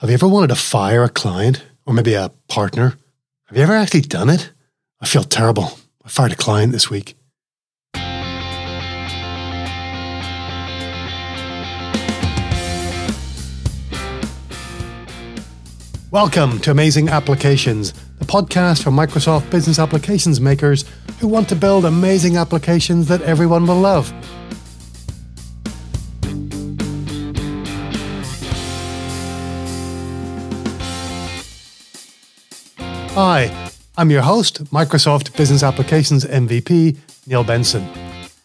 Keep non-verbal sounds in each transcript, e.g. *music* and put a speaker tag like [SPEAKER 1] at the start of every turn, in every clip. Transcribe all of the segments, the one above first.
[SPEAKER 1] Have you ever wanted to fire a client or maybe a partner? Have you ever actually done it? I feel terrible. I fired a client this week. Welcome to Amazing Applications, the podcast for Microsoft business applications makers who want to build amazing applications that everyone will love. Hi, I'm your host, Microsoft Business Applications MVP, Neil Benson.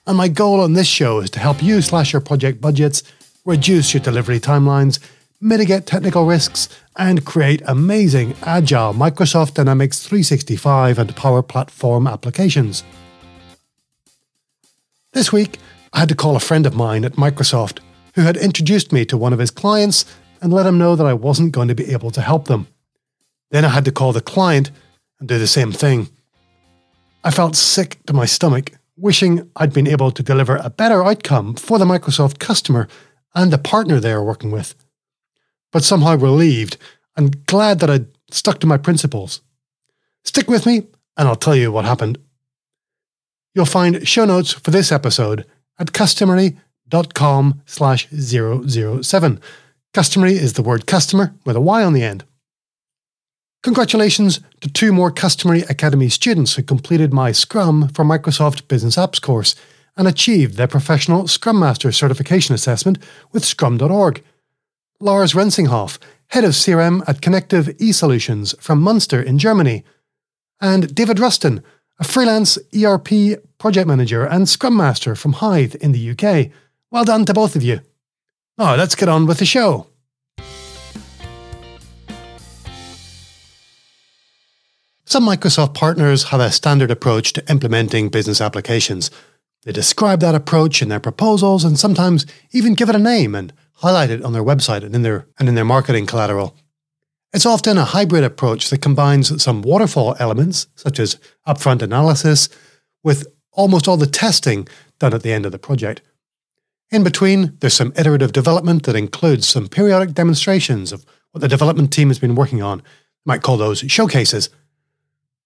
[SPEAKER 1] And my goal on this show is to help you slash your project budgets, reduce your delivery timelines, mitigate technical risks, and create amazing, agile Microsoft Dynamics 365 and Power Platform applications. This week, I had to call a friend of mine at Microsoft who had introduced me to one of his clients and let him know that I wasn't going to be able to help them. Then I had to call the client and do the same thing. I felt sick to my stomach, wishing I'd been able to deliver a better outcome for the Microsoft customer and the partner they are working with. But somehow relieved and glad that I'd stuck to my principles. Stick with me and I'll tell you what happened. You'll find show notes for this episode at customery.com slash 007. Customery is the word customer with a Y on the end. Congratulations to two more Customery Academy students who completed my Scrum for Microsoft Business Apps course and achieved their professional Scrum Master certification assessment with Scrum.org. Lars Rensinghoff, head of CRM at Connective eSolutions from Munster in Germany, and David Ruston, a freelance ERP project manager and Scrum Master from Hythe in the UK. Well done to both of you. Now, let's get on with the show. Some Microsoft partners have a standard approach to implementing business applications. They describe that approach in their proposals and sometimes even give it a name and highlight it on their website and in their, and in their marketing collateral. It's often a hybrid approach that combines some waterfall elements, such as upfront analysis, with almost all the testing done at the end of the project. In between, there's some iterative development that includes some periodic demonstrations of what the development team has been working on. You might call those showcases.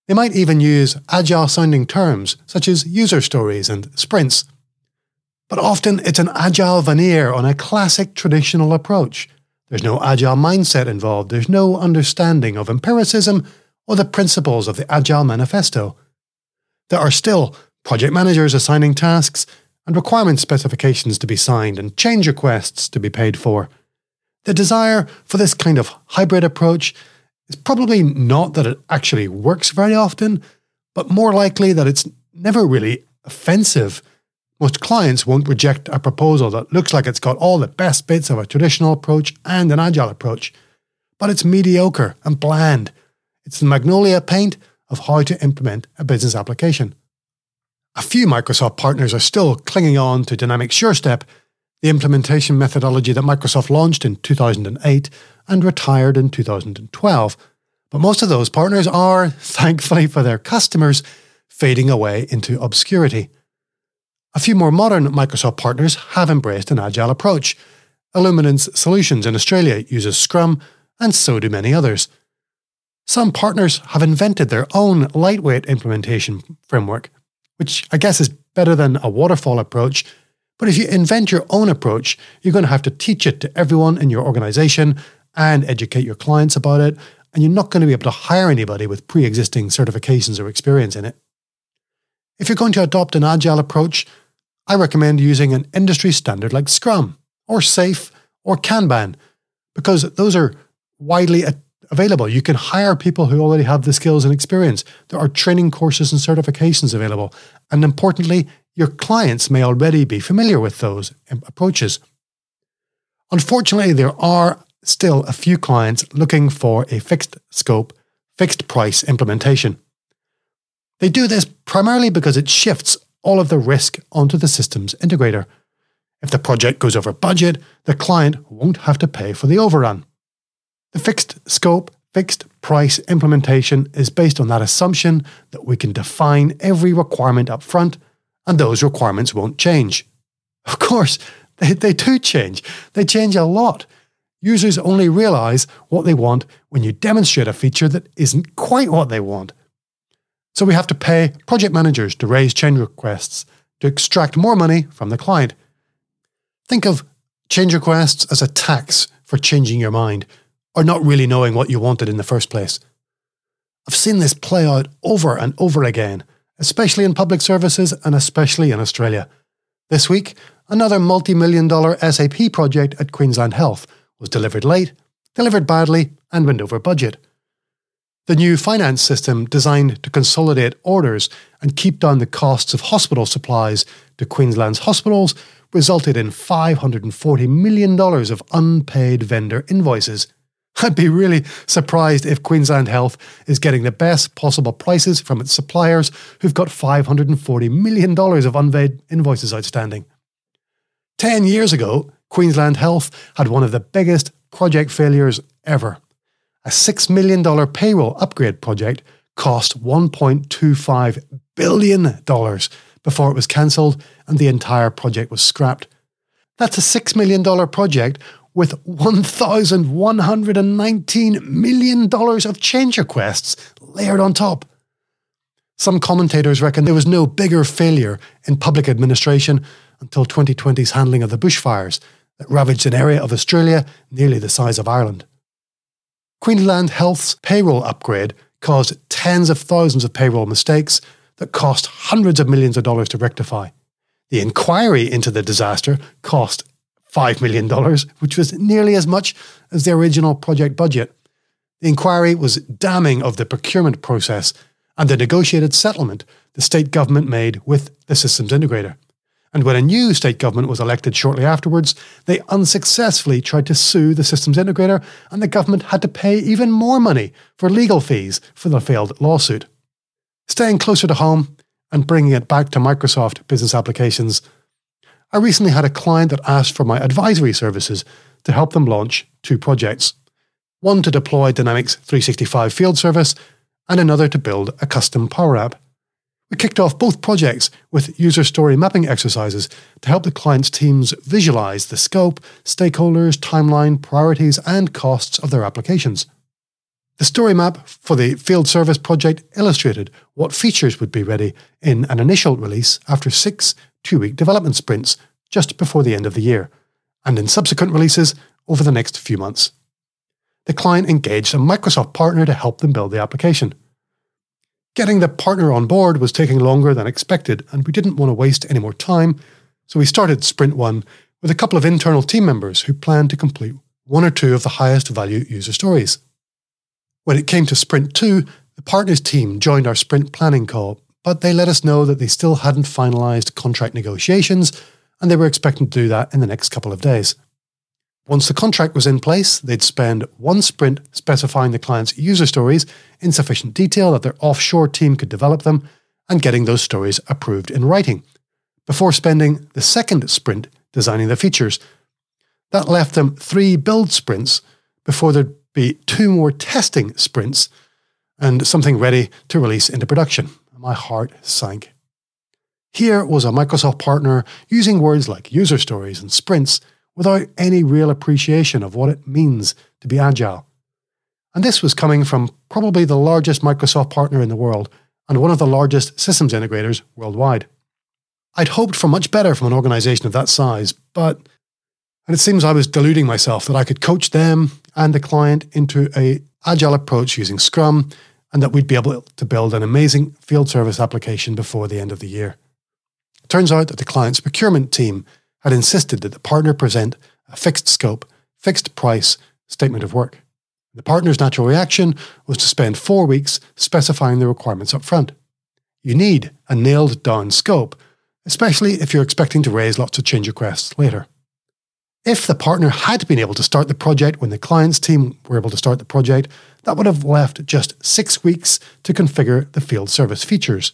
[SPEAKER 1] They might even use agile sounding terms such as user stories and sprints. But often it's an agile veneer on a classic traditional approach. There's no agile mindset involved, there's no understanding of empiricism or the principles of the Agile Manifesto. There are still project managers assigning tasks and requirement specifications to be signed and change requests to be paid for. The desire for this kind of hybrid approach it's probably not that it actually works very often, but more likely that it's never really offensive. Most clients won't reject a proposal that looks like it's got all the best bits of a traditional approach and an agile approach, but it's mediocre and bland. It's the magnolia paint of how to implement a business application. A few Microsoft partners are still clinging on to Dynamic SureStep, the implementation methodology that Microsoft launched in 2008 and retired in 2012. But most of those partners are, thankfully for their customers, fading away into obscurity. A few more modern Microsoft partners have embraced an agile approach. Illuminance Solutions in Australia uses Scrum, and so do many others. Some partners have invented their own lightweight implementation framework, which I guess is better than a waterfall approach. But if you invent your own approach, you're going to have to teach it to everyone in your organization and educate your clients about it. And you're not going to be able to hire anybody with pre existing certifications or experience in it. If you're going to adopt an agile approach, I recommend using an industry standard like Scrum or SAFe or Kanban because those are widely available. You can hire people who already have the skills and experience. There are training courses and certifications available. And importantly, your clients may already be familiar with those approaches. Unfortunately, there are still a few clients looking for a fixed scope, fixed price implementation. They do this primarily because it shifts all of the risk onto the systems integrator. If the project goes over budget, the client won't have to pay for the overrun. The fixed scope, fixed price implementation is based on that assumption that we can define every requirement up front and those requirements won't change. Of course, they, they do change. They change a lot users only realize what they want when you demonstrate a feature that isn't quite what they want. So we have to pay project managers to raise change requests to extract more money from the client. Think of change requests as a tax for changing your mind or not really knowing what you wanted in the first place. I've seen this play out over and over again, especially in public services and especially in Australia. This week, another multi million dollar SAP project at Queensland Health was delivered late, delivered badly, and went over budget. The new finance system, designed to consolidate orders and keep down the costs of hospital supplies to Queensland's hospitals, resulted in $540 million of unpaid vendor invoices. *laughs* I'd be really surprised if Queensland Health is getting the best possible prices from its suppliers who've got $540 million of unpaid invoices outstanding. Ten years ago, Queensland Health had one of the biggest project failures ever. A $6 million payroll upgrade project cost $1.25 billion before it was cancelled and the entire project was scrapped. That's a $6 million project with $1,119 million of change requests layered on top. Some commentators reckon there was no bigger failure in public administration until 2020's handling of the bushfires that ravaged an area of Australia nearly the size of Ireland. Queensland Health's payroll upgrade caused tens of thousands of payroll mistakes that cost hundreds of millions of dollars to rectify. The inquiry into the disaster cost $5 million, which was nearly as much as the original project budget. The inquiry was damning of the procurement process and the negotiated settlement the state government made with the systems integrator. And when a new state government was elected shortly afterwards, they unsuccessfully tried to sue the systems integrator, and the government had to pay even more money for legal fees for the failed lawsuit. Staying closer to home and bringing it back to Microsoft business applications, I recently had a client that asked for my advisory services to help them launch two projects one to deploy Dynamics 365 Field Service, and another to build a custom Power App. We kicked off both projects with user story mapping exercises to help the client's teams visualize the scope, stakeholders, timeline, priorities, and costs of their applications. The story map for the field service project illustrated what features would be ready in an initial release after six two week development sprints just before the end of the year, and in subsequent releases over the next few months. The client engaged a Microsoft partner to help them build the application. Getting the partner on board was taking longer than expected, and we didn't want to waste any more time, so we started Sprint 1 with a couple of internal team members who planned to complete one or two of the highest value user stories. When it came to Sprint 2, the partners team joined our sprint planning call, but they let us know that they still hadn't finalised contract negotiations and they were expecting to do that in the next couple of days. Once the contract was in place, they'd spend one sprint specifying the client's user stories in sufficient detail that their offshore team could develop them and getting those stories approved in writing, before spending the second sprint designing the features. That left them three build sprints before there'd be two more testing sprints and something ready to release into production. My heart sank. Here was a Microsoft partner using words like user stories and sprints without any real appreciation of what it means to be agile. And this was coming from probably the largest Microsoft partner in the world and one of the largest systems integrators worldwide. I'd hoped for much better from an organization of that size, but and it seems I was deluding myself that I could coach them and the client into a agile approach using Scrum and that we'd be able to build an amazing field service application before the end of the year. It turns out that the client's procurement team had insisted that the partner present a fixed scope, fixed price statement of work. The partner's natural reaction was to spend four weeks specifying the requirements up front. You need a nailed down scope, especially if you're expecting to raise lots of change requests later. If the partner had been able to start the project when the client's team were able to start the project, that would have left just six weeks to configure the field service features.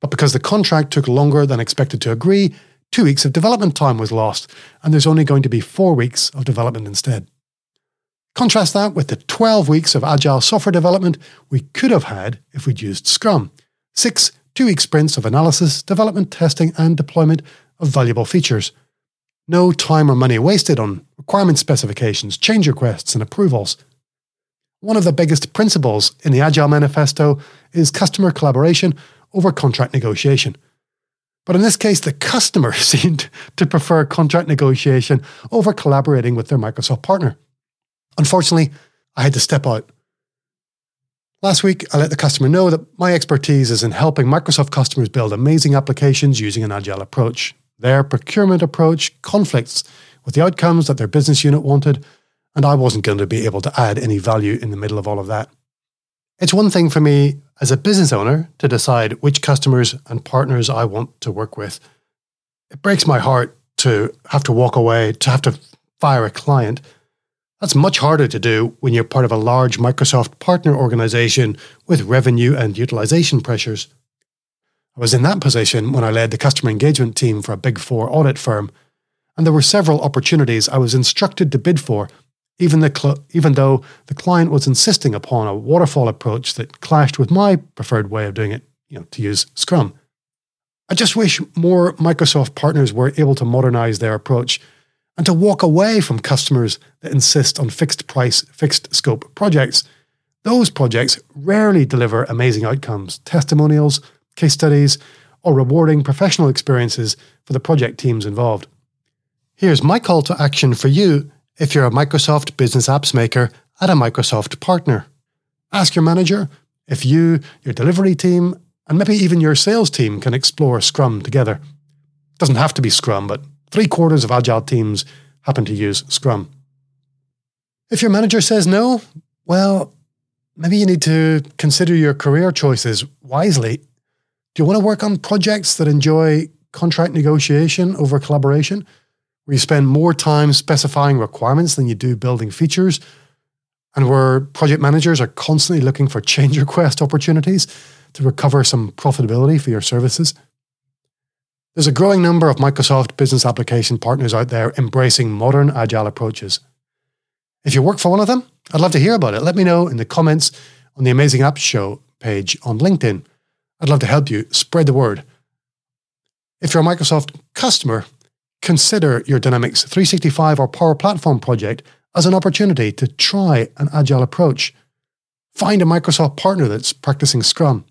[SPEAKER 1] But because the contract took longer than expected to agree, two weeks of development time was lost, and there's only going to be four weeks of development instead. Contrast that with the 12 weeks of agile software development we could have had if we'd used Scrum six two week sprints of analysis, development, testing, and deployment of valuable features. No time or money wasted on requirement specifications, change requests, and approvals. One of the biggest principles in the Agile Manifesto is customer collaboration over contract negotiation. But in this case, the customer *laughs* seemed to prefer contract negotiation over collaborating with their Microsoft partner. Unfortunately, I had to step out. Last week, I let the customer know that my expertise is in helping Microsoft customers build amazing applications using an agile approach. Their procurement approach conflicts with the outcomes that their business unit wanted, and I wasn't going to be able to add any value in the middle of all of that. It's one thing for me as a business owner to decide which customers and partners I want to work with. It breaks my heart to have to walk away, to have to fire a client that's much harder to do when you're part of a large Microsoft partner organization with revenue and utilization pressures. I was in that position when I led the customer engagement team for a Big Four audit firm, and there were several opportunities I was instructed to bid for, even, the cl- even though the client was insisting upon a waterfall approach that clashed with my preferred way of doing it, you know, to use Scrum. I just wish more Microsoft partners were able to modernize their approach and to walk away from customers that insist on fixed price, fixed scope projects. Those projects rarely deliver amazing outcomes, testimonials, case studies, or rewarding professional experiences for the project teams involved. Here's my call to action for you if you're a Microsoft business apps maker at a Microsoft partner. Ask your manager if you, your delivery team, and maybe even your sales team can explore Scrum together. It doesn't have to be Scrum, but Three quarters of agile teams happen to use Scrum. If your manager says no, well, maybe you need to consider your career choices wisely. You want to work on projects that enjoy contract negotiation over collaboration, where you spend more time specifying requirements than you do building features, and where project managers are constantly looking for change *laughs* request opportunities to recover some profitability for your services? There's a growing number of Microsoft business application partners out there embracing modern agile approaches. If you work for one of them, I'd love to hear about it. Let me know in the comments on the Amazing Apps Show page on LinkedIn. I'd love to help you spread the word. If you're a Microsoft customer, consider your Dynamics 365 or Power Platform project as an opportunity to try an agile approach. Find a Microsoft partner that's practicing Scrum.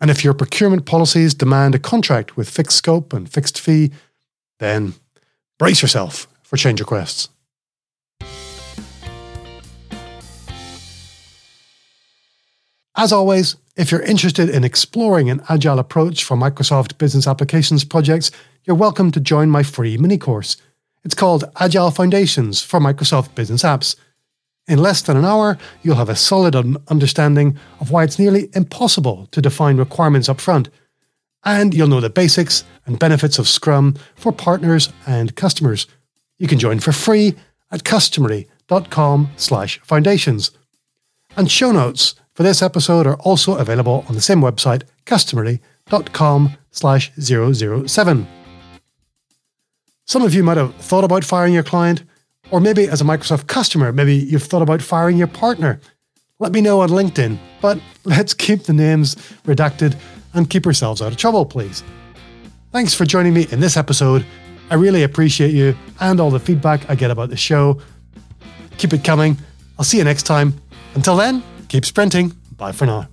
[SPEAKER 1] And if your procurement policies demand a contract with fixed scope and fixed fee, then brace yourself for change requests. As always, if you're interested in exploring an agile approach for Microsoft Business Applications projects, you're welcome to join my free mini course. It's called Agile Foundations for Microsoft Business Apps. In less than an hour, you'll have a solid understanding of why it's nearly impossible to define requirements up front. And you'll know the basics and benefits of Scrum for partners and customers. You can join for free at customery.com slash foundations. And show notes for this episode are also available on the same website, customery.com slash 007. Some of you might have thought about firing your client, or maybe as a Microsoft customer, maybe you've thought about firing your partner. Let me know on LinkedIn, but *laughs* let's keep the names redacted and keep yourselves out of trouble, please. Thanks for joining me in this episode. I really appreciate you and all the feedback I get about the show. Keep it coming. I'll see you next time. Until then, keep sprinting. Bye for now.